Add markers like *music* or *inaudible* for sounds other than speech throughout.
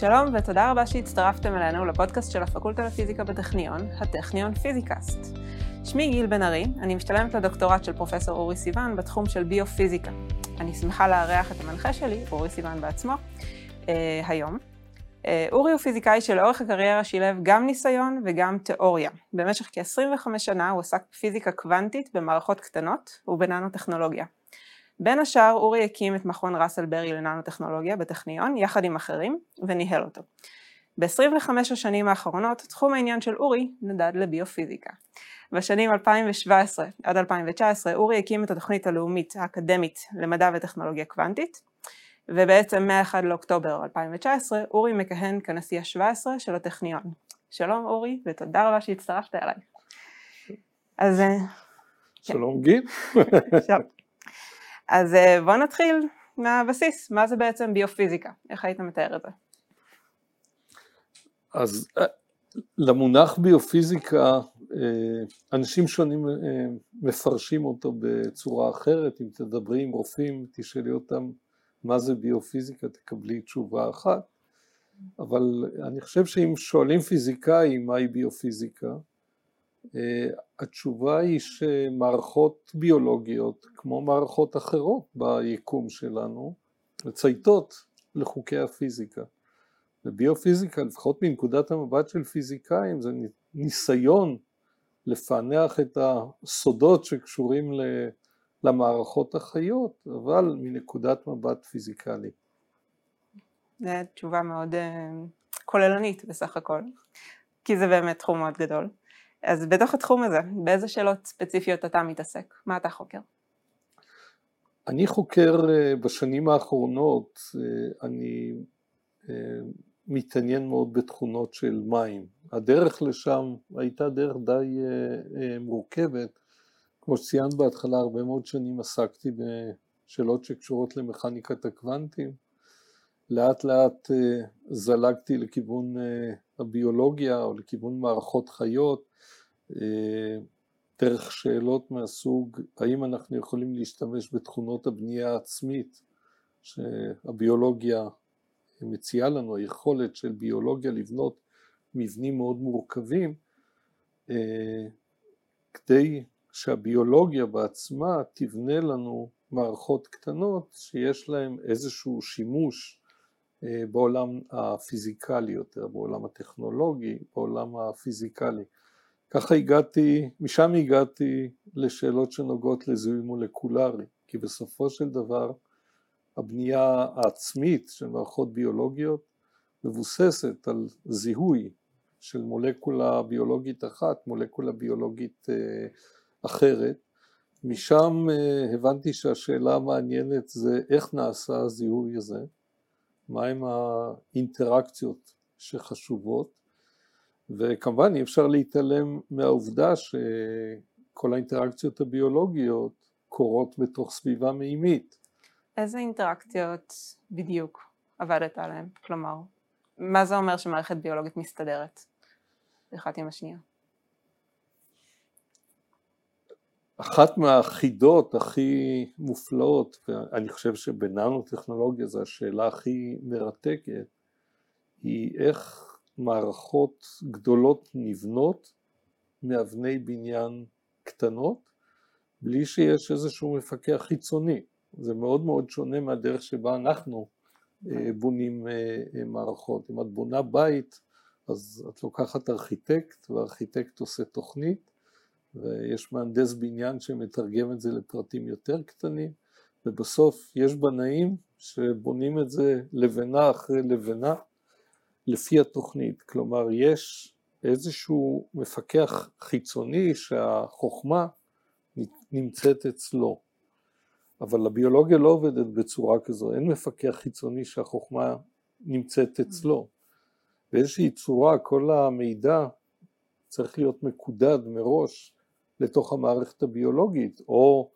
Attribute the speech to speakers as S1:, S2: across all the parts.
S1: שלום ותודה רבה שהצטרפתם אלינו לפודקאסט של הפקולטה לפיזיקה בטכניון, הטכניון פיזיקאסט. שמי גיל בן ארי, אני משתלמת לדוקטורט של פרופסור אורי סיוון בתחום של ביופיזיקה. אני שמחה לארח את המנחה שלי, אורי סיוון בעצמו, אה, היום. אה, אורי הוא פיזיקאי שלאורך הקריירה שילב גם ניסיון וגם תיאוריה. במשך כ-25 שנה הוא עסק בפיזיקה קוונטית במערכות קטנות ובננו-טכנולוגיה. בין השאר אורי הקים את מכון ראסל ברי לננו-טכנולוגיה בטכניון יחד עם אחרים וניהל אותו. ב-25 השנים האחרונות תחום העניין של אורי נדד לביופיזיקה. בשנים 2017 עד 2019 אורי הקים את התוכנית הלאומית האקדמית למדע וטכנולוגיה קוונטית ובעצם מ-1 לאוקטובר 2019 אורי מכהן כנשיא ה-17 של הטכניון. שלום אורי ותודה רבה שהצטרפת אליי. אז... אה,
S2: שלום גיל. *laughs*
S1: אז אה, בוא נתחיל מהבסיס, מה זה בעצם ביופיזיקה? איך היית מתאר את זה?
S2: אז אה, למונח ביופיזיקה אנשים שונים מפרשים אותו בצורה אחרת, אם תדברי עם רופאים תשאלי אותם מה זה ביופיזיקה תקבלי תשובה אחת, אבל אני חושב שאם שואלים פיזיקאים מהי ביופיזיקה, אה, התשובה היא שמערכות ביולוגיות, כמו מערכות אחרות ביקום שלנו, מצייתות לחוקי הפיזיקה. וביופיזיקה, לפחות מנקודת המבט של פיזיקאים, זה ניסיון לפענח את הסודות שקשורים למערכות החיות, אבל מנקודת מבט פיזיקלי.
S1: זו תשובה מאוד uh, כוללנית בסך הכל, כי זה באמת תחום מאוד גדול. אז בתוך התחום הזה, באיזה שאלות ספציפיות אתה מתעסק? מה אתה חוקר?
S2: אני חוקר uh, בשנים האחרונות, uh, אני uh, מתעניין מאוד בתכונות של מים. הדרך לשם הייתה דרך די מורכבת, כמו שציינת בהתחלה, הרבה מאוד שנים עסקתי בשאלות שקשורות למכניקת הקוונטים. לאט לאט אה, זלגתי לכיוון אה, הביולוגיה או לכיוון מערכות חיות, אה, דרך שאלות מהסוג האם אנחנו יכולים להשתמש בתכונות הבנייה העצמית שהביולוגיה מציעה לנו, היכולת של ביולוגיה לבנות מבנים מאוד מורכבים כדי שהביולוגיה בעצמה תבנה לנו מערכות קטנות שיש להן איזשהו שימוש אה, בעולם הפיזיקלי יותר, בעולם הטכנולוגי, בעולם הפיזיקלי. ככה הגעתי, משם הגעתי לשאלות שנוגעות לזיהוי מולקולרי, כי בסופו של דבר הבנייה העצמית של מערכות ביולוגיות מבוססת על זיהוי של מולקולה ביולוגית אחת, מולקולה ביולוגית אה, אחרת. משם אה, הבנתי שהשאלה המעניינת זה איך נעשה הזיהוי הזה, מהם האינטראקציות שחשובות, וכמובן אי אפשר להתעלם מהעובדה שכל האינטראקציות הביולוגיות קורות בתוך סביבה מימית.
S1: איזה אינטראקציות בדיוק עבדת עליהן? כלומר, מה זה אומר שמערכת ביולוגית מסתדרת אחת עם השנייה?
S2: אחת מהחידות הכי מופלאות, ואני חושב שבננו-טכנולוגיה זו השאלה הכי מרתקת, היא איך מערכות גדולות נבנות מאבני בניין קטנות, בלי שיש איזשהו מפקח חיצוני. זה מאוד מאוד שונה מהדרך שבה אנחנו אה, בונים אה, אה, מערכות. אם את בונה בית, אז את לוקחת ארכיטקט, והארכיטקט עושה תוכנית, ויש מהנדס בניין שמתרגם את זה לפרטים יותר קטנים, ובסוף יש בנאים שבונים את זה לבנה אחרי לבנה לפי התוכנית, כלומר יש איזשהו מפקח חיצוני שהחוכמה נמצאת אצלו, אבל הביולוגיה לא עובדת בצורה כזו, אין מפקח חיצוני שהחוכמה נמצאת אצלו, באיזושהי צורה כל המידע צריך להיות מקודד מראש לתוך המערכת הביולוגית, או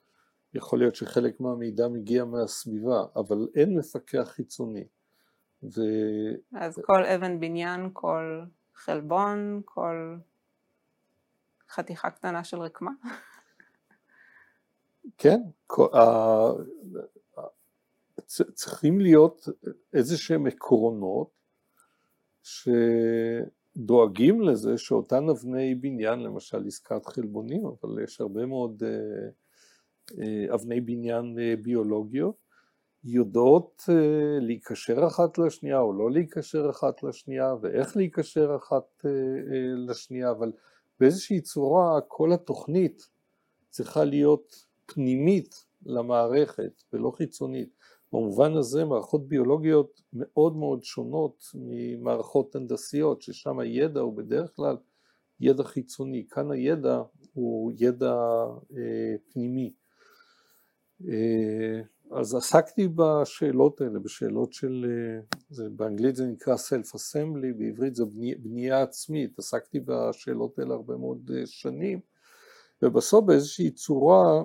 S2: יכול להיות שחלק מהמידע מגיע מהסביבה, אבל אין מפקח חיצוני.
S1: ו... אז כל אבן בניין, כל חלבון, כל חתיכה קטנה של רקמה?
S2: כן, צריכים להיות איזה שהם עקרונות שדואגים לזה שאותן אבני בניין, למשל עסקת חלבונים, אבל יש הרבה מאוד אה, אה, אבני בניין ביולוגיות, יודעות להיקשר אחת לשנייה או לא להיקשר אחת לשנייה ואיך להיקשר אחת לשנייה, אבל באיזושהי צורה כל התוכנית צריכה להיות פנימית למערכת ולא חיצונית. במובן הזה מערכות ביולוגיות מאוד מאוד שונות ממערכות הנדסיות, ששם הידע הוא בדרך כלל ידע חיצוני, כאן הידע הוא ידע אה, פנימי. אה, אז עסקתי בשאלות האלה, בשאלות של, אה, זה, באנגלית זה נקרא Self-Assembly, בעברית זה בני, בנייה עצמית, עסקתי בשאלות האלה הרבה מאוד אה, שנים, ובסוף באיזושהי צורה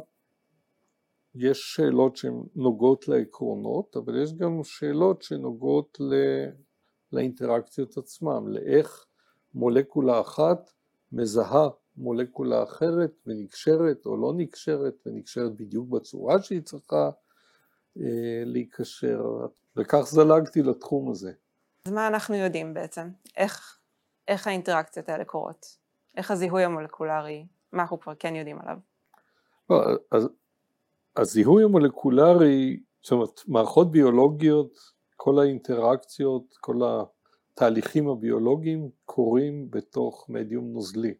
S2: יש שאלות שהן נוגעות לעקרונות, אבל יש גם שאלות שנוגעות ל... לאינטראקציות עצמם, לאיך מולקולה אחת מזהה מולקולה אחרת ונקשרת או לא נקשרת ונקשרת בדיוק בצורה שהיא צריכה אה, להיקשר, וכך זלגתי לתחום הזה.
S1: אז מה אנחנו יודעים בעצם? איך, איך האינטראקציות האלה קורות? איך הזיהוי המולקולרי, מה אנחנו כבר כן יודעים עליו?
S2: לא, אז הזיהוי המולקולרי, זאת אומרת מערכות ביולוגיות, כל האינטראקציות, כל התהליכים הביולוגיים קורים בתוך מדיום נוזלי.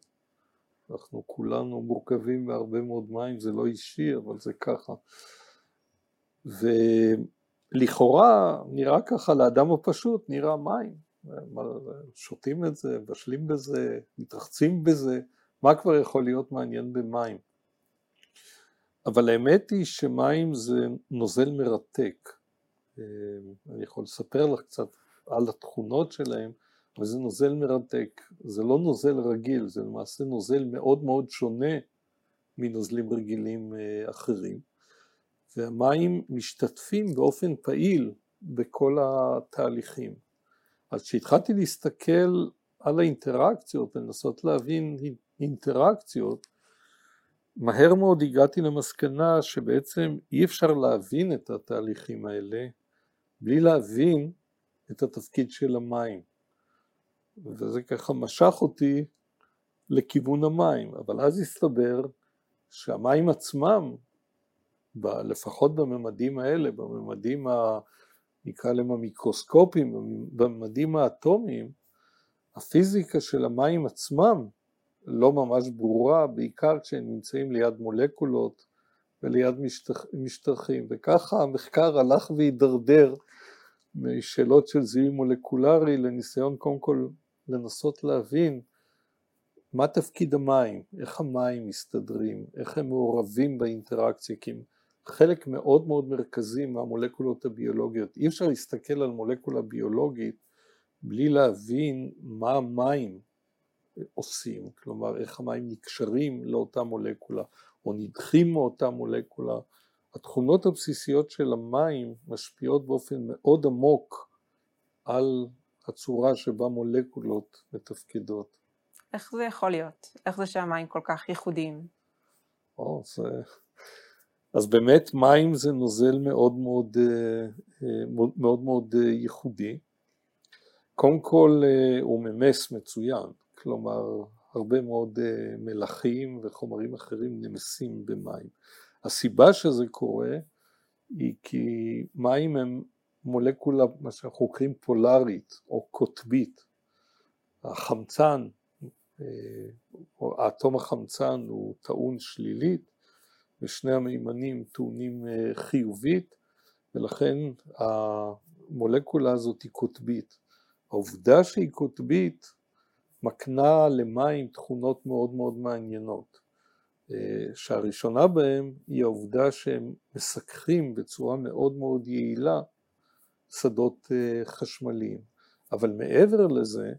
S2: אנחנו כולנו מורכבים בהרבה מאוד מים, זה לא אישי אבל זה ככה. ולכאורה נראה ככה לאדם הפשוט, נראה מים, שותים את זה, בשלים בזה, מתרחצים בזה, מה כבר יכול להיות מעניין במים? אבל האמת היא שמים זה נוזל מרתק. אה, אני יכול לספר לך קצת על התכונות שלהם, אבל זה נוזל מרתק. זה לא נוזל רגיל, זה למעשה נוזל מאוד מאוד שונה מנוזלים רגילים אה, אחרים. והמים משתתפים באופן פעיל בכל התהליכים. אז כשהתחלתי להסתכל על האינטראקציות ולנסות להבין אינטראקציות, מהר מאוד הגעתי למסקנה שבעצם אי אפשר להבין את התהליכים האלה בלי להבין את התפקיד של המים. וזה ככה משך אותי לכיוון המים, אבל אז הסתבר שהמים עצמם, לפחות בממדים האלה, בממדים ה... נקרא להם המיקרוסקופיים, בממדים האטומיים, הפיזיקה של המים עצמם לא ממש ברורה, בעיקר כשהם נמצאים ליד מולקולות וליד משטח, משטחים, וככה המחקר הלך והידרדר משאלות של זיהוי מולקולרי לניסיון קודם כל לנסות להבין מה תפקיד המים, איך המים מסתדרים, איך הם מעורבים באינטראקציה, כי הם חלק מאוד מאוד מרכזי מהמולקולות הביולוגיות. אי אפשר להסתכל על מולקולה ביולוגית בלי להבין מה המים עושים, כלומר איך המים נקשרים לאותה מולקולה או נדחים מאותה מולקולה. התכונות הבסיסיות של המים משפיעות באופן מאוד עמוק על הצורה שבה מולקולות מתפקדות.
S1: איך זה יכול להיות? איך זה שהמים כל כך ייחודיים?
S2: או, זה... אז באמת מים זה נוזל מאוד מאוד, אה, אה, מאוד מאוד, מאוד אה, ייחודי. קודם כל הוא ממס מצוין, כלומר הרבה מאוד אה, מלחים וחומרים אחרים נמסים במים. הסיבה שזה קורה היא כי מים הם מולקולה, מה שאנחנו קוראים פולארית או קוטבית. החמצן, אה, האטום החמצן הוא טעון שלילית ושני המימנים טעונים אה, חיובית ולכן המולקולה הזאת היא קוטבית. העובדה שהיא קוטבית מקנה למים תכונות מאוד מאוד מעניינות, אה, שהראשונה בהן היא העובדה שהם מסככים בצורה מאוד מאוד יעילה שדות אה, חשמליים, אבל מעבר לזה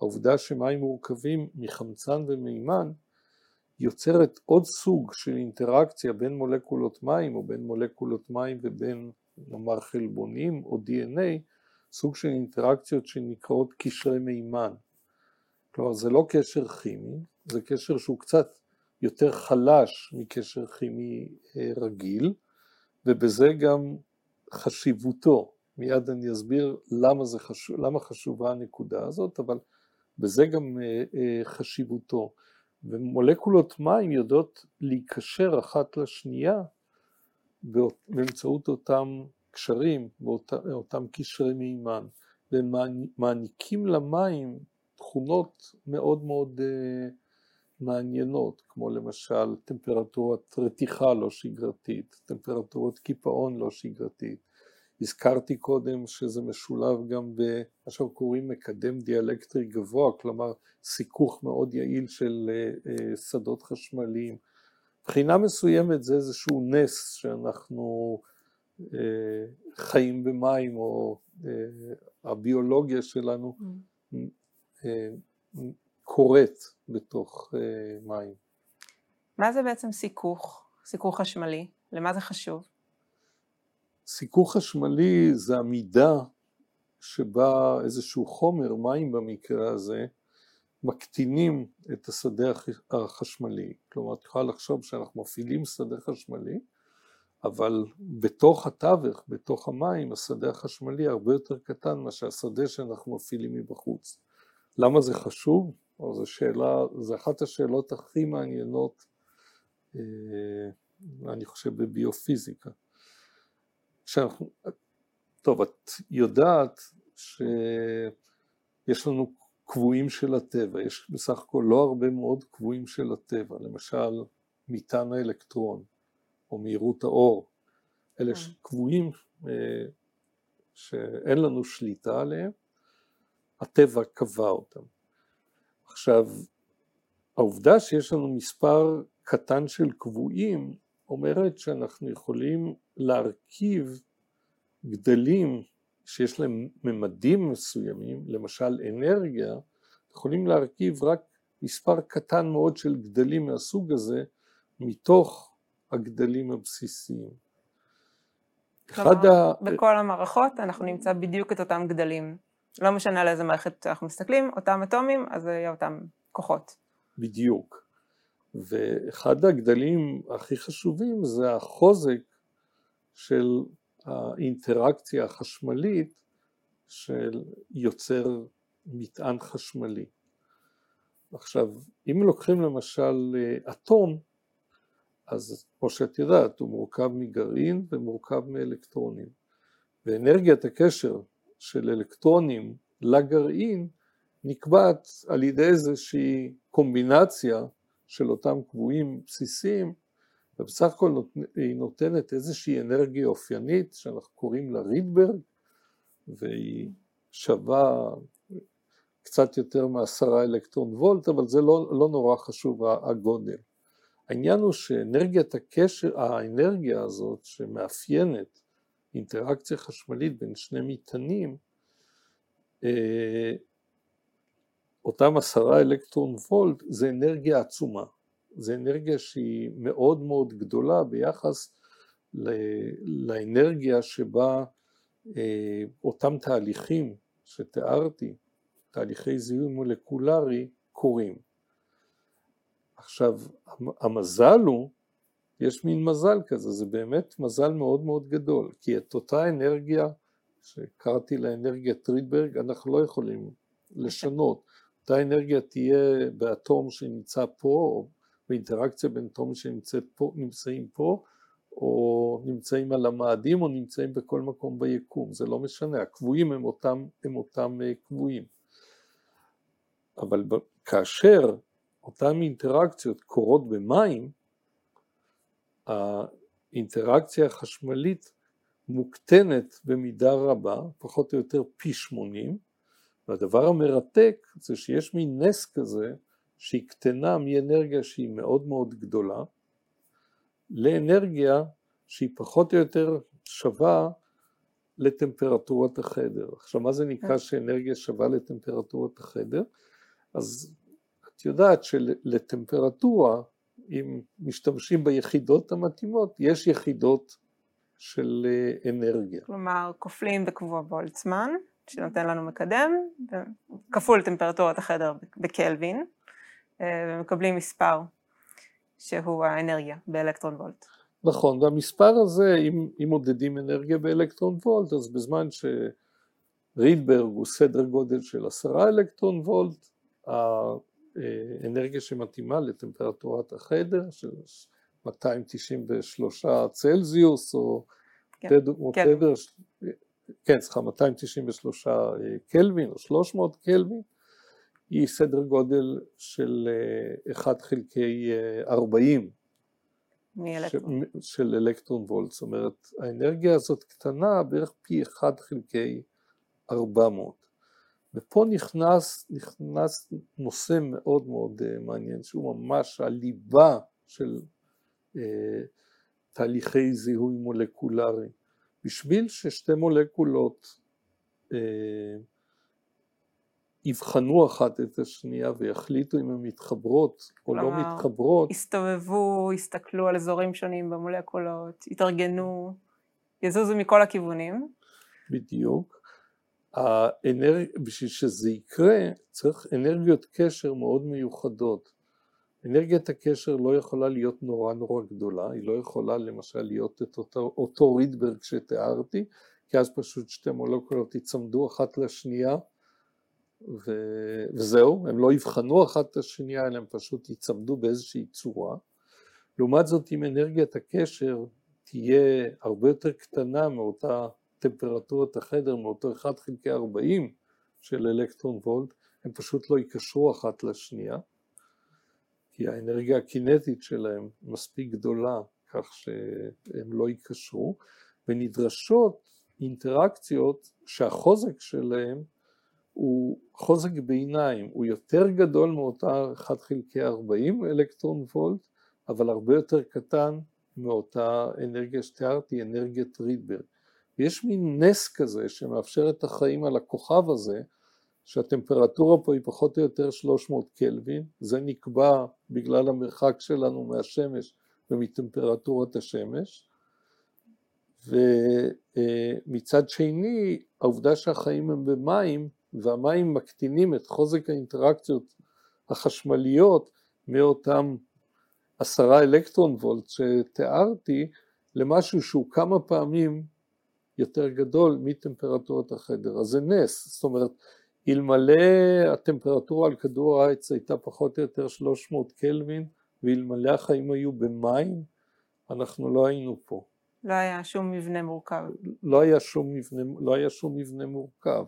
S2: העובדה שמים מורכבים מחמצן ומימן יוצרת עוד סוג של אינטראקציה בין מולקולות מים או בין מולקולות מים ובין נאמר חלבונים או DNA, סוג של אינטראקציות שנקראות קשרי מימן. כלומר זה לא קשר כימי, זה קשר שהוא קצת יותר חלש מקשר כימי אה, רגיל, ובזה גם חשיבותו. מיד אני אסביר למה, חשוב, למה חשובה הנקודה הזאת, אבל בזה גם חשיבותו. ומולקולות מים יודעות להיקשר אחת לשנייה באמצעות אותם קשרים, באותם קשרי מימן, והם מעניקים למים תכונות מאוד מאוד uh, מעניינות, כמו למשל טמפרטורת רתיחה לא שגרתית, טמפרטורת קיפאון לא שגרתית. הזכרתי קודם שזה משולב גם במה שאנחנו קוראים מקדם דיאלקטרי גבוה, כלומר סיכוך מאוד יעיל של uh, uh, שדות חשמליים. מבחינה מסוימת זה איזשהו נס שאנחנו אה, חיים במים או אה, הביולוגיה שלנו mm. אה, קורית בתוך מים.
S1: מה זה בעצם סיכוך, סיכוך חשמלי? למה זה חשוב?
S2: סיכוך חשמלי זה המידה שבה איזשהו חומר, מים במקרה הזה, מקטינים את השדה החשמלי. כלומר, את יכולה לחשוב שאנחנו מפעילים שדה חשמלי, אבל בתוך התווך, בתוך המים, השדה החשמלי הרבה יותר קטן מאשר השדה שאנחנו מפעילים מבחוץ. למה זה חשוב? זו שאלה, זו אחת השאלות הכי מעניינות, אה, אני חושב, בביופיזיקה. כשאנחנו, טוב, את יודעת שיש לנו קבועים של הטבע, יש בסך הכל לא הרבה מאוד קבועים של הטבע, למשל מטען האלקטרון. או מהירות האור, אלה כן. קבועים אה, שאין לנו שליטה עליהם, הטבע קבע אותם. עכשיו, העובדה שיש לנו מספר קטן של קבועים אומרת שאנחנו יכולים להרכיב גדלים שיש להם ממדים מסוימים, למשל אנרגיה, יכולים להרכיב רק מספר קטן מאוד של גדלים מהסוג הזה מתוך הגדלים הבסיסיים.
S1: כלומר, ה... בכל המערכות אנחנו נמצא בדיוק את אותם גדלים. לא משנה על איזה מערכת אנחנו מסתכלים, אותם אטומים, אז זה יהיה אותם כוחות.
S2: בדיוק. ואחד הגדלים הכי חשובים זה החוזק של האינטראקציה החשמלית של יוצר מטען חשמלי. עכשיו, אם לוקחים למשל אטום, אז כמו שאת יודעת, הוא מורכב מגרעין ומורכב מאלקטרונים. ואנרגיית הקשר של אלקטרונים לגרעין נקבעת על ידי איזושהי קומבינציה של אותם קבועים בסיסיים, ובסך הכל היא נותנת איזושהי אנרגיה אופיינית שאנחנו קוראים לה רידברג, והיא שווה קצת יותר מעשרה אלקטרון וולט, אבל זה לא, לא נורא חשוב הגודל. העניין הוא שאנרגיית הקשר, האנרגיה הזאת שמאפיינת אינטראקציה חשמלית בין שני מטענים, אה, אותם עשרה אלקטרון וולט זה אנרגיה עצומה, זה אנרגיה שהיא מאוד מאוד גדולה ביחס לאנרגיה שבה אה, אותם תהליכים שתיארתי, תהליכי זיהוי מולקולרי, קורים. עכשיו, המזל הוא, יש מין מזל כזה, זה באמת מזל מאוד מאוד גדול, כי את אותה אנרגיה שקראתי לה אנרגיית רידברג, אנחנו לא יכולים לשנות. אותה אנרגיה תהיה באטום שנמצא פה, או באינטראקציה בין אטומים שנמצאים פה, או נמצאים על המאדים, או נמצאים בכל מקום ביקום, זה לא משנה, הקבועים הם אותם, הם אותם אה, קבועים. אבל כאשר אותן אינטראקציות קורות במים, האינטראקציה החשמלית מוקטנת במידה רבה, פחות או יותר פי שמונים, והדבר המרתק זה שיש מין נס כזה שהיא קטנה מאנרגיה שהיא מאוד מאוד גדולה לאנרגיה שהיא פחות או יותר שווה לטמפרטורת החדר. עכשיו מה זה נקרא שאנרגיה שווה לטמפרטורת החדר? אז את יודעת שלטמפרטורה, אם משתמשים ביחידות המתאימות, יש יחידות של אה, אנרגיה.
S1: כלומר, כופלים בקבוע בולצמן, שנותן לנו מקדם, כפול טמפרטורת החדר בקלווין, אה, ומקבלים מספר שהוא האנרגיה באלקטרון וולט.
S2: נכון, והמספר הזה, אם, אם מודדים אנרגיה באלקטרון וולט, אז בזמן שרידברג הוא סדר גודל של עשרה אלקטרון וולט, האנרגיה שמתאימה לטמפרטורת החדר של 293 צלזיוס או כן, whatever, כן. כן, סליחה, 293 קלווין או 300 קלווין, היא סדר גודל של 1 אה, חלקי 40 אה, של, של אלקטרון וולט, זאת אומרת האנרגיה הזאת קטנה בערך פי 1 חלקי 400. ופה נכנס, נכנס נושא מאוד מאוד אה, מעניין שהוא ממש הליבה של אה, תהליכי זיהוי מולקולרי. בשביל ששתי מולקולות אה, יבחנו אחת את השנייה ויחליטו אם הן מתחברות או לא מתחברות.
S1: הסתובבו, הסתכלו על אזורים שונים במולקולות, התארגנו, יזוזו מכל הכיוונים.
S2: בדיוק. האנרג... בשביל שזה יקרה צריך אנרגיות קשר מאוד מיוחדות. אנרגיית הקשר לא יכולה להיות נורא נורא גדולה, היא לא יכולה למשל להיות את אותו, אותו רידברג שתיארתי, כי אז פשוט שתי מולקולות ייצמדו אחת לשנייה ו... וזהו, הם לא יבחנו אחת את השנייה אלא הם פשוט ייצמדו באיזושהי צורה. לעומת זאת אם אנרגיית הקשר תהיה הרבה יותר קטנה מאותה טמפרטורת החדר, מאותו 1 חלקי 40 של אלקטרון וולט, הם פשוט לא ייקשרו אחת לשנייה. כי האנרגיה הקינטית שלהם מספיק גדולה כך שהם לא ייקשרו, ונדרשות אינטראקציות שהחוזק שלהם הוא חוזק ביניים, הוא יותר גדול מאותה 1 חלקי 40 אלקטרון וולט, אבל הרבה יותר קטן מאותה אנרגיה שתיארתי, אנרגיית רידברג. ויש מין נס כזה שמאפשר את החיים על הכוכב הזה, שהטמפרטורה פה היא פחות או יותר 300 קלווין, זה נקבע בגלל המרחק שלנו מהשמש ומטמפרטורת השמש, ומצד שני העובדה שהחיים הם במים והמים מקטינים את חוזק האינטראקציות החשמליות מאותם עשרה אלקטרון וולט שתיארתי למשהו שהוא כמה פעמים יותר גדול מטמפרטורת החדר, אז זה נס, זאת אומרת אלמלא הטמפרטורה על כדור הארץ הייתה פחות או יותר 300 קלווין ואלמלא החיים היו במים אנחנו לא היינו פה.
S1: לא היה שום מבנה מורכב.
S2: לא היה שום מבנה, לא היה שום מבנה מורכב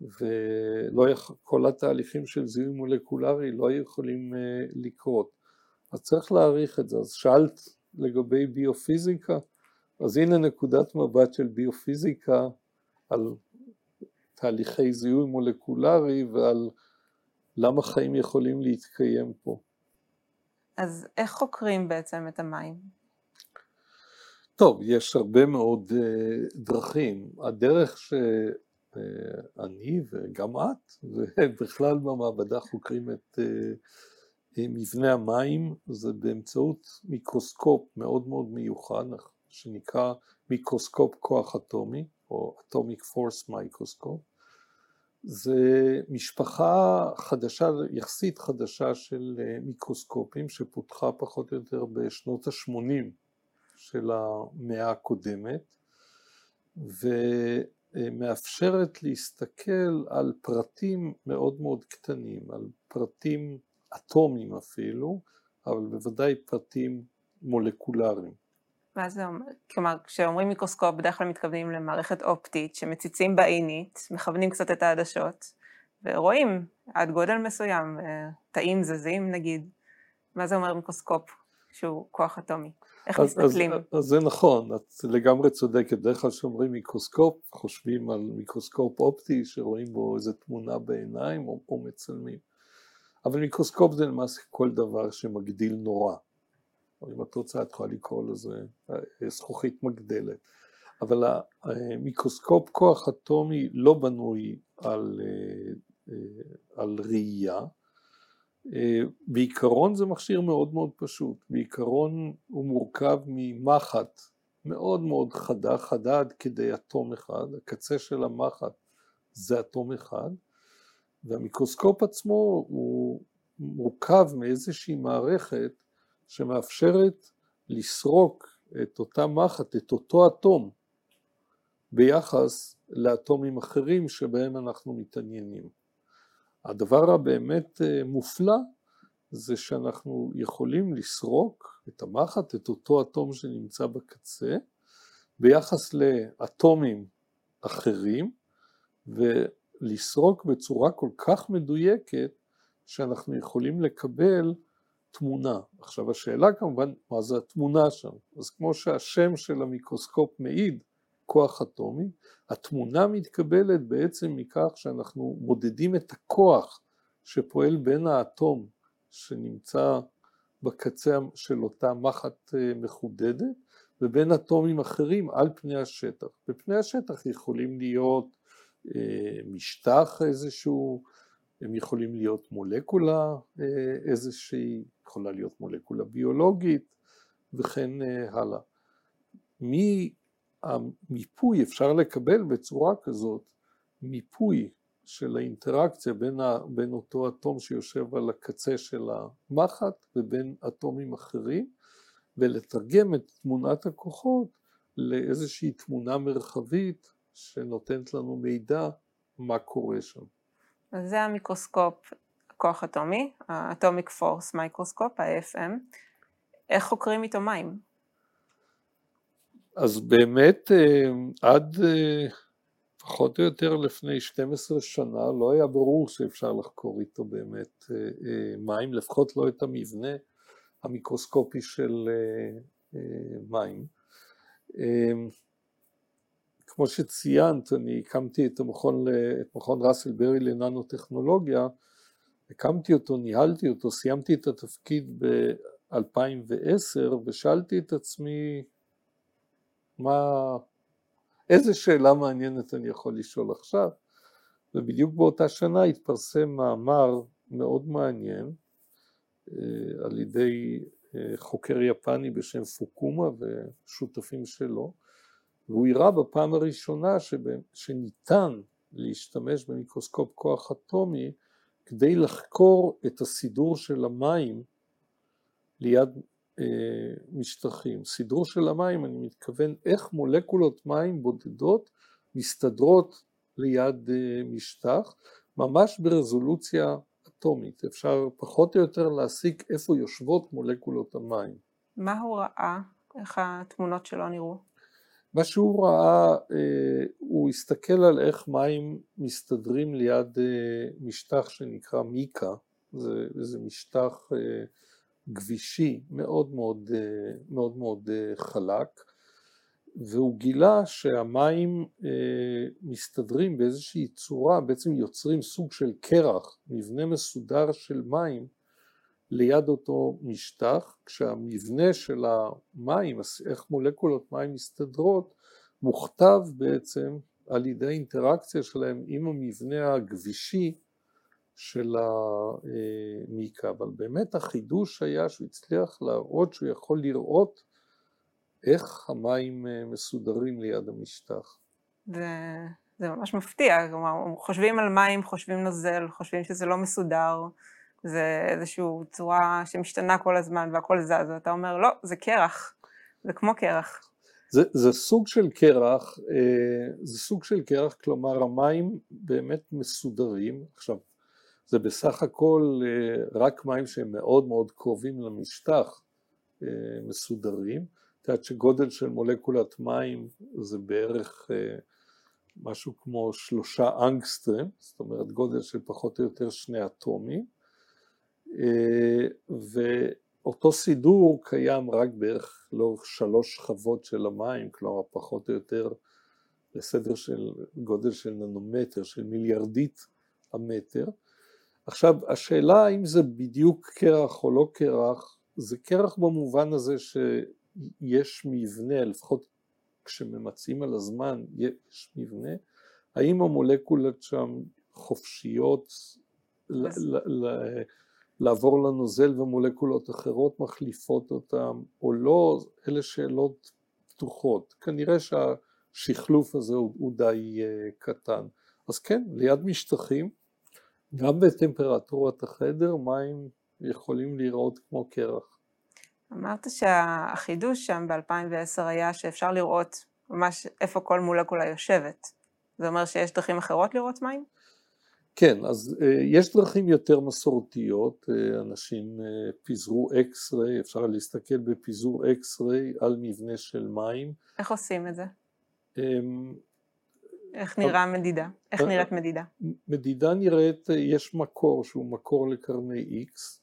S2: וכל התהליכים של זיהוי מולקולרי לא יכולים uh, לקרות. אז צריך להעריך את זה. אז שאלת לגבי ביופיזיקה, אז הנה נקודת מבט של ביופיזיקה על תהליכי זיהוי מולקולרי ועל למה חיים יכולים להתקיים פה.
S1: אז איך חוקרים בעצם את המים?
S2: טוב, יש הרבה מאוד uh, דרכים. הדרך שאני uh, וגם את, ובכלל *laughs* במעבדה חוקרים את uh, מבנה המים, זה באמצעות מיקרוסקופ מאוד מאוד מיוחד, שנקרא מיקרוסקופ כוח אטומי, או Atomic Force Microscope. זה משפחה חדשה, יחסית חדשה של אה, מיקרוסקופים שפותחה פחות או יותר בשנות ה-80 של המאה הקודמת ומאפשרת להסתכל על פרטים מאוד מאוד קטנים, על פרטים אטומיים אפילו, אבל בוודאי פרטים מולקולריים.
S1: מה זה אומר? כלומר, כשאומרים מיקרוסקופ, בדרך כלל מתכוונים למערכת אופטית, שמציצים בעינית, מכוונים קצת את העדשות, ורואים עד גודל מסוים, תאים זזים נגיד. מה זה אומר מיקרוסקופ שהוא כוח אטומי? איך אז, מסתכלים?
S2: אז, אז זה נכון, את לגמרי צודקת. בדרך כלל כשאומרים מיקרוסקופ, חושבים על מיקרוסקופ אופטי, שרואים בו איזה תמונה בעיניים או, או מצלמים. אבל מיקרוסקופ זה למעשה כל דבר שמגדיל נורא. או אם את רוצה את יכולה לקרוא לזה אה, זכוכית מגדלת, אבל המיקרוסקופ כוח אטומי לא בנוי על, אה, אה, על ראייה, בעיקרון זה מכשיר מאוד מאוד פשוט, בעיקרון הוא מורכב ממחט מאוד מאוד חדה, חדה עד כדי אטום אחד, הקצה של המחט זה אטום אחד, והמיקרוסקופ עצמו הוא מורכב מאיזושהי מערכת שמאפשרת לסרוק את אותה מחט, את אותו אטום, ביחס לאטומים אחרים שבהם אנחנו מתעניינים. הדבר הבאמת אה, מופלא זה שאנחנו יכולים לסרוק את המחט, את אותו אטום שנמצא בקצה, ביחס לאטומים אחרים, ולסרוק בצורה כל כך מדויקת שאנחנו יכולים לקבל תמונה. עכשיו השאלה כמובן, מה זה התמונה שם? אז כמו שהשם של המיקרוסקופ מעיד, כוח אטומי, התמונה מתקבלת בעצם מכך שאנחנו מודדים את הכוח שפועל בין האטום שנמצא בקצה של אותה מחט אה, מחודדת ובין אטומים אחרים על פני השטח. בפני השטח יכולים להיות אה, משטח איזשהו, הם יכולים להיות מולקולה אה, איזושהי, יכולה להיות מולקולה ביולוגית וכן הלאה. המיפוי אפשר לקבל בצורה כזאת מיפוי של האינטראקציה בין, ה, בין אותו אטום שיושב על הקצה של המחט ובין אטומים אחרים ולתרגם את תמונת הכוחות לאיזושהי תמונה מרחבית שנותנת לנו מידע מה קורה שם.
S1: אז זה המיקרוסקופ כוח אטומי, ה-Atomic Force Microscope, ה-AFM. איך חוקרים איתו מים?
S2: אז באמת אה, עד אה, פחות או יותר לפני 12 שנה לא היה ברור שאפשר לחקור איתו באמת אה, מים, לפחות לא את המבנה המיקרוסקופי של מים. כמו שציינת, אני הקמתי את המכון, את מכון ראסל ברי לננו-טכנולוגיה, הקמתי אותו, ניהלתי אותו, סיימתי את התפקיד ב-2010 ושאלתי את עצמי מה, איזה שאלה מעניינת אני יכול לשאול עכשיו? ובדיוק באותה שנה התפרסם מאמר מאוד מעניין אה, על ידי אה, חוקר יפני בשם פוקומה ושותפים שלו, והוא הראה בפעם הראשונה שניתן להשתמש במיקרוסקופ כוח אטומי כדי לחקור את הסידור של המים ליד אה, משטחים. סידור של המים, אני מתכוון איך מולקולות מים בודדות מסתדרות ליד אה, משטח, ממש ברזולוציה אטומית. אפשר פחות או יותר להסיק איפה יושבות מולקולות המים.
S1: מה הוא ראה? איך התמונות שלו נראו?
S2: מה שהוא ראה, אה, הוא הסתכל על איך מים מסתדרים ליד משטח שנקרא מיקה, זה, זה משטח גבישי מאוד מאוד אה, מאוד, מאוד אה, חלק. והוא גילה שהמים אה, מסתדרים באיזושהי צורה, בעצם יוצרים סוג של קרח, מבנה מסודר של מים ליד אותו משטח, כשהמבנה של המים, איך מולקולות מים מסתדרות, מוכתב בעצם על ידי אינטראקציה שלהם עם המבנה הגבישי של המיקה, אבל באמת החידוש היה שהוא הצליח להראות שהוא יכול לראות איך המים אה, מסודרים ליד המשטח.
S1: זה, זה ממש מפתיע, כלומר, חושבים על מים, חושבים נוזל, חושבים שזה לא מסודר, זה איזושהי צורה שמשתנה כל הזמן והכל זז, ואתה אומר, לא, זה קרח, זה כמו קרח.
S2: זה, זה סוג של קרח, אה, זה סוג של קרח, כלומר המים באמת מסודרים, עכשיו זה בסך הכל אה, רק מים שהם מאוד מאוד קרובים למשטח אה, מסודרים. את יודעת שגודל של מולקולת מים זה בערך משהו כמו שלושה אנגסטרם, זאת אומרת גודל של פחות או יותר שני אטומים, ואותו סידור קיים רק בערך לאורך שלוש שכבות של המים, כלומר פחות או יותר לסדר של גודל של ננומטר, של מיליארדית המטר, עכשיו השאלה האם זה בדיוק קרח או לא קרח, זה קרח במובן הזה שיש מבנה, לפחות כשממצאים על הזמן יש מבנה, האם המולקולות שם חופשיות לעבור לנוזל ומולקולות אחרות מחליפות אותם או לא, אלה שאלות פתוחות. כנראה שהשחלוף הזה הוא, הוא די אה, קטן. אז כן, ליד משטחים גם בטמפרטורת החדר מים יכולים להיראות כמו קרח.
S1: אמרת שהחידוש שם ב-2010 היה שאפשר לראות ממש איפה כל מולקולה יושבת. זה אומר שיש דרכים אחרות לראות מים?
S2: כן, אז uh, יש דרכים יותר מסורתיות, uh, אנשים uh, פיזרו X-ray, אפשר להסתכל בפיזור X-ray על מבנה של מים.
S1: איך עושים את זה? Um, איך נראה מדידה? איך נראית מדידה?
S2: מדידה נראית, יש מקור שהוא מקור לקרני X,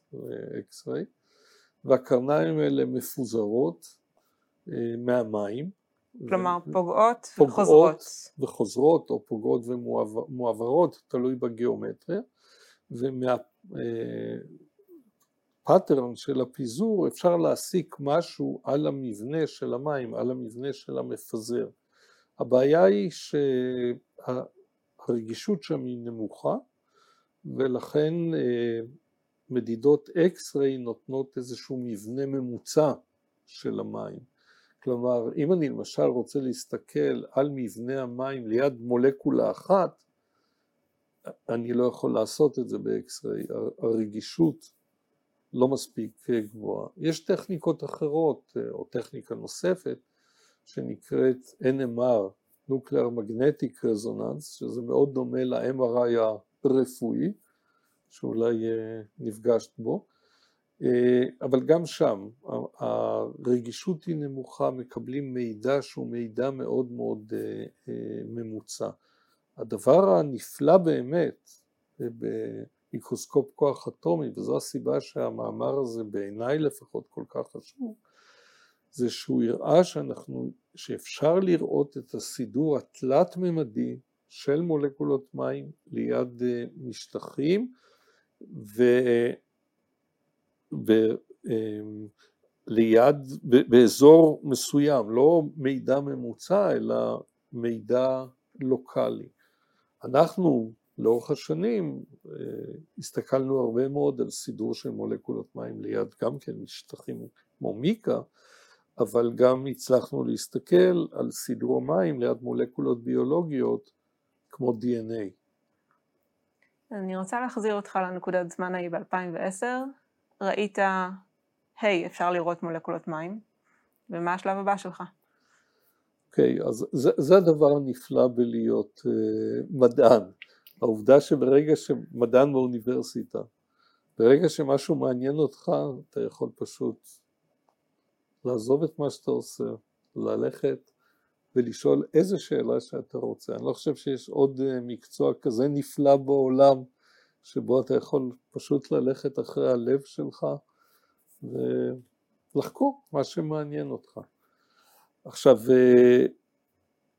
S2: אקס-ריי, והקרניים האלה מפוזרות מהמים,
S1: כלומר פוגעות, פוגעות וחוזרות.
S2: וחוזרות או פוגעות ומועברות, תלוי בגיאומטריה, ומהפאטרן אה, של הפיזור אפשר להסיק משהו על המבנה של המים, על המבנה של המפזר. הבעיה היא שהרגישות שם היא נמוכה ולכן אה, מדידות X-ray נותנות איזשהו מבנה ממוצע של המים. כלומר, אם אני למשל רוצה להסתכל על מבנה המים ליד מולקולה אחת, אני לא יכול לעשות את זה ב X-ray, הרגישות לא מספיק גבוהה. יש טכניקות אחרות, או טכניקה נוספת, שנקראת NMR, Nuclear Magnetic Resonance, שזה מאוד דומה ל-MRI הרפואי, שאולי אה, נפגשת בו, אה, אבל גם שם הרגישות היא נמוכה, מקבלים מידע שהוא מידע מאוד מאוד אה, אה, ממוצע. הדבר הנפלא באמת במיקרוסקופ כוח אטומי, וזו הסיבה שהמאמר הזה בעיניי לפחות כל כך חשוב, זה שהוא הראה שאנחנו, שאפשר לראות את הסידור התלת-ממדי של מולקולות מים ליד משטחים, ו... אמ, ליד, באזור מסוים, לא מידע ממוצע אלא מידע לוקאלי. אנחנו לאורך השנים אה, הסתכלנו הרבה מאוד על סידור של מולקולות מים ליד גם כן משטחים כמו מיקה, אבל גם הצלחנו להסתכל על סידור המים ליד מולקולות ביולוגיות כמו DNA.
S1: אני רוצה להחזיר אותך לנקודת זמן ההיא ב-2010, ראית, היי, hey, אפשר לראות מולקולות מים, ומה השלב הבא שלך?
S2: אוקיי, okay, אז זה, זה הדבר הנפלא בלהיות uh, מדען. העובדה שברגע שמדען באוניברסיטה, ברגע שמשהו מעניין אותך, אתה יכול פשוט לעזוב את מה שאתה עושה, ללכת ולשאול איזה שאלה שאתה רוצה. אני לא חושב שיש עוד uh, מקצוע כזה נפלא בעולם שבו אתה יכול פשוט ללכת אחרי הלב שלך ולחקור מה שמעניין אותך. עכשיו, אה,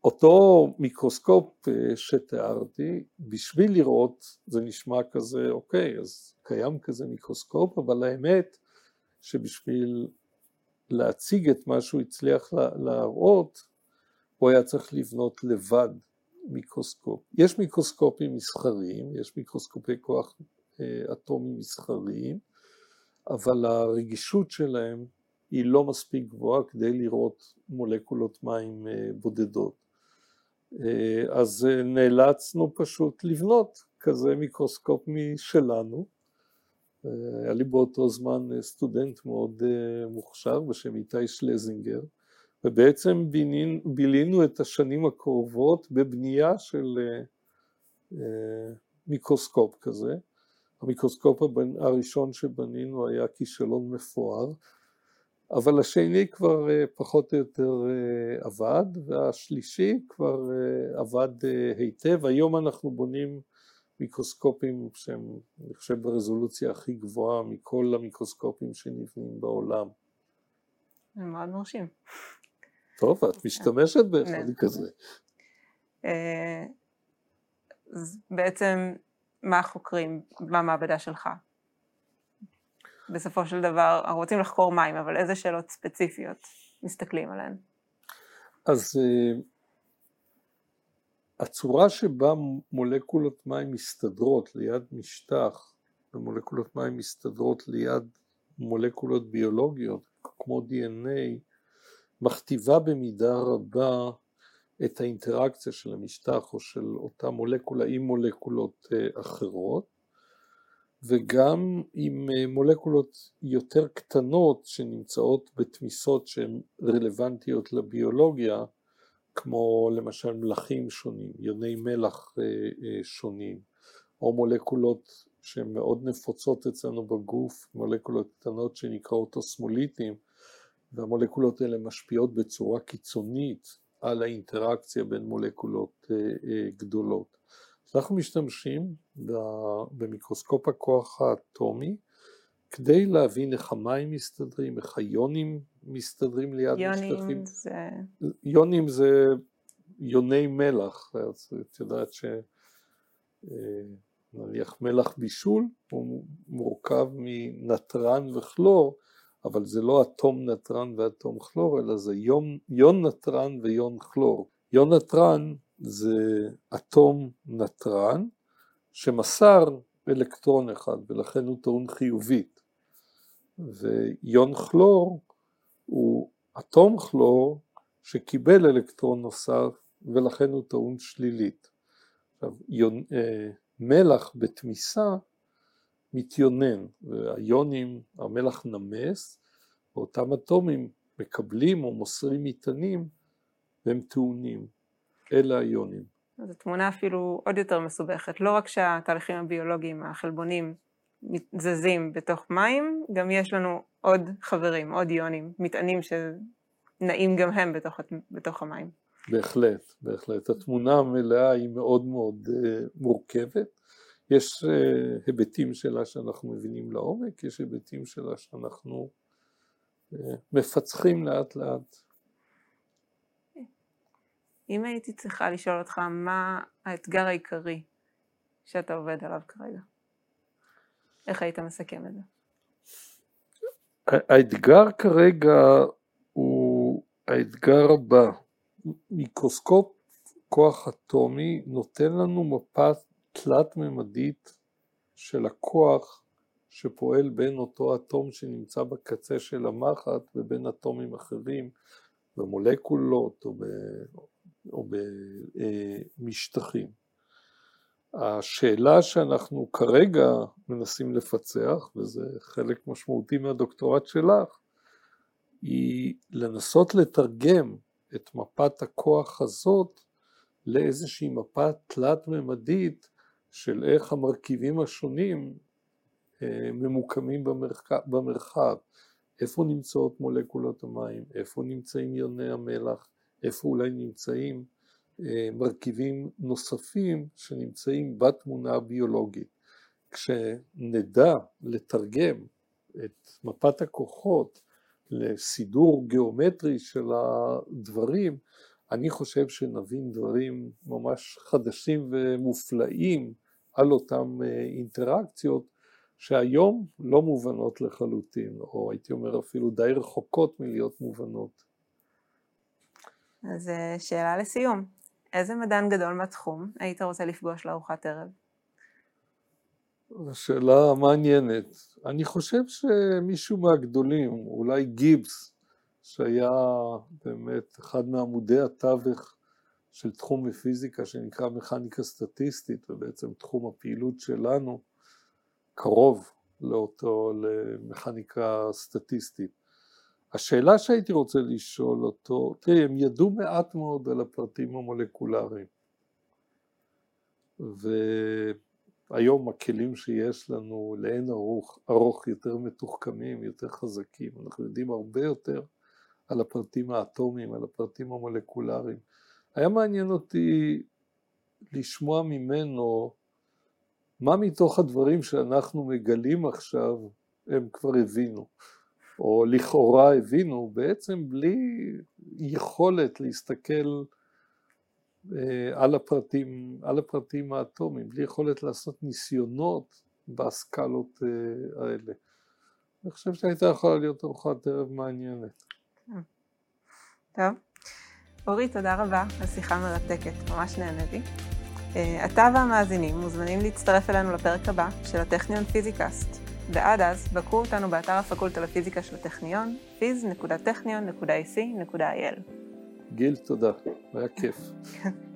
S2: אותו מיקרוסקופ אה, שתיארתי, בשביל לראות, זה נשמע כזה, אוקיי, אז קיים כזה מיקרוסקופ, אבל האמת שבשביל להציג את מה שהוא הצליח להראות, הוא היה צריך לבנות לבד מיקרוסקופ. יש מיקרוסקופים מסחריים, יש מיקרוסקופי כוח אה, אטומי מסחריים, אבל הרגישות שלהם היא לא מספיק גבוהה כדי לראות מולקולות מים אה, בודדות. אה, אז נאלצנו פשוט לבנות כזה מיקרוסקופ משלנו. היה לי באותו זמן סטודנט מאוד מוכשר בשם איתי שלזינגר, ובעצם בינין, בילינו את השנים הקרובות בבנייה של אה, אה, מיקרוסקופ כזה. המיקרוסקופ הראשון שבנינו היה כישלון מפואר, אבל השני כבר אה, פחות או יותר עבד, והשלישי כבר עבד היטב. היום אנחנו בונים מיקרוסקופים שהם, אני חושב, ברזולוציה הכי גבוהה מכל המיקרוסקופים שנבנים בעולם.
S1: זה מאוד מרשים.
S2: טוב, את משתמשת באחד כזה.
S1: אה, אז בעצם מה החוקרים במעבדה שלך? בסופו של דבר, אנחנו רוצים לחקור מים, אבל איזה שאלות ספציפיות מסתכלים עליהן?
S2: אז אה, הצורה שבה מולקולות מים מסתדרות ליד משטח, ומולקולות מים מסתדרות ליד מולקולות ביולוגיות, כמו DNA, מכתיבה במידה רבה את האינטראקציה של המשטח או של אותה מולקולה עם מולקולות אה, אחרות וגם עם מולקולות יותר קטנות שנמצאות בתמיסות שהן רלוונטיות לביולוגיה, כמו למשל מלחים שונים, יוני מלח שונים, או מולקולות שהן מאוד נפוצות אצלנו בגוף, מולקולות קטנות שנקראות אוסמוליטים, והמולקולות האלה משפיעות בצורה קיצונית על האינטראקציה בין מולקולות גדולות. אנחנו משתמשים במיקרוסקופ הכוח האטומי כדי להבין איך המים מסתדרים, איך היונים מסתדרים ליד
S1: יונים משטחים. זה...
S2: יונים זה יוני מלח, אז את יודעת ש... אה, מלח בישול הוא מורכב מנתרן וכלור, אבל זה לא אטום נתרן ואטום כלור, אלא זה יון, יון נתרן ויון כלור. יון נתרן זה אטום נתרן שמסר אלקטרון אחד ולכן הוא טעון חיובית ויון כלור הוא אטום כלור שקיבל אלקטרון נוסף ולכן הוא טעון שלילית. יון, אה, מלח בתמיסה מתיונן והיונים, המלח נמס ואותם אטומים מקבלים או מוסרים מטענים והם טעונים. אלה היונים.
S1: זו תמונה אפילו עוד יותר מסובכת, לא רק שהתהליכים הביולוגיים, החלבונים, זזים בתוך מים, גם יש לנו עוד חברים, עוד יונים, מטענים שנעים גם הם בתוך, בתוך המים.
S2: בהחלט, בהחלט. התמונה המלאה היא מאוד מאוד uh, מורכבת. יש uh, היבטים שלה שאנחנו מבינים לעומק, יש היבטים שלה שאנחנו uh, מפצחים לאט לאט.
S1: אם הייתי צריכה לשאול אותך מה האתגר העיקרי שאתה עובד עליו כרגע, איך היית מסכם את זה?
S2: האתגר כרגע הוא האתגר הבא, מיקרוסקופ כוח אטומי נותן לנו מפה תלת ממדית של הכוח שפועל בין אותו אטום שנמצא בקצה של המחט ובין אטומים אחרים במולקולות או או במשטחים. השאלה שאנחנו כרגע מנסים לפצח, וזה חלק משמעותי מהדוקטורט שלך, היא לנסות לתרגם את מפת הכוח הזאת לאיזושהי מפה תלת-ממדית של איך המרכיבים השונים אה, ממוקמים במרחב, איפה נמצאות מולקולות המים, איפה נמצאים יוני המלח, איפה אולי נמצאים אה, מרכיבים נוספים שנמצאים בתמונה הביולוגית. כשנדע לתרגם את מפת הכוחות לסידור גיאומטרי של הדברים, אני חושב שנבין דברים ממש חדשים ומופלאים על אותן אה, אינטראקציות שהיום לא מובנות לחלוטין, או הייתי אומר אפילו די רחוקות מלהיות מובנות.
S1: אז אה, שאלה לסיום, איזה מדען גדול מהתחום היית רוצה לפגוש לארוחת ערב?
S2: שאלה מעניינת. אני חושב שמישהו מהגדולים, אולי גיבס, שהיה באמת אחד מעמודי התווך של תחום הפיזיקה שנקרא מכניקה סטטיסטית, ובעצם תחום הפעילות שלנו קרוב לאותו, למכניקה סטטיסטית. השאלה שהייתי רוצה לשאול אותו, תראי, הם ידעו מעט מאוד על הפרטים המולקולריים, והיום הכלים שיש לנו לאין ארוך, ארוך יותר מתוחכמים, יותר חזקים, אנחנו יודעים הרבה יותר על הפרטים האטומיים, על הפרטים המולקולריים. היה מעניין אותי לשמוע ממנו מה מתוך הדברים שאנחנו מגלים עכשיו הם כבר הבינו. או לכאורה הבינו, בעצם בלי יכולת להסתכל אה, על הפרטים, על הפרטים האטומיים, בלי יכולת לעשות ניסיונות בסקלות אה, האלה. אני חושב שהייתה יכולה להיות ארוחת ערב מעניינת.
S1: טוב. אורי, תודה רבה על שיחה מרתקת, ממש נהניתי. אה, אתה והמאזינים מוזמנים להצטרף אלינו לפרק הבא של הטכניון פיזיקאסט. ועד אז, בקרו אותנו באתר הפקולטה לפיזיקה של הטכניון, fiz.טכניון.ac.il.
S2: גיל, תודה, היה כיף. *laughs*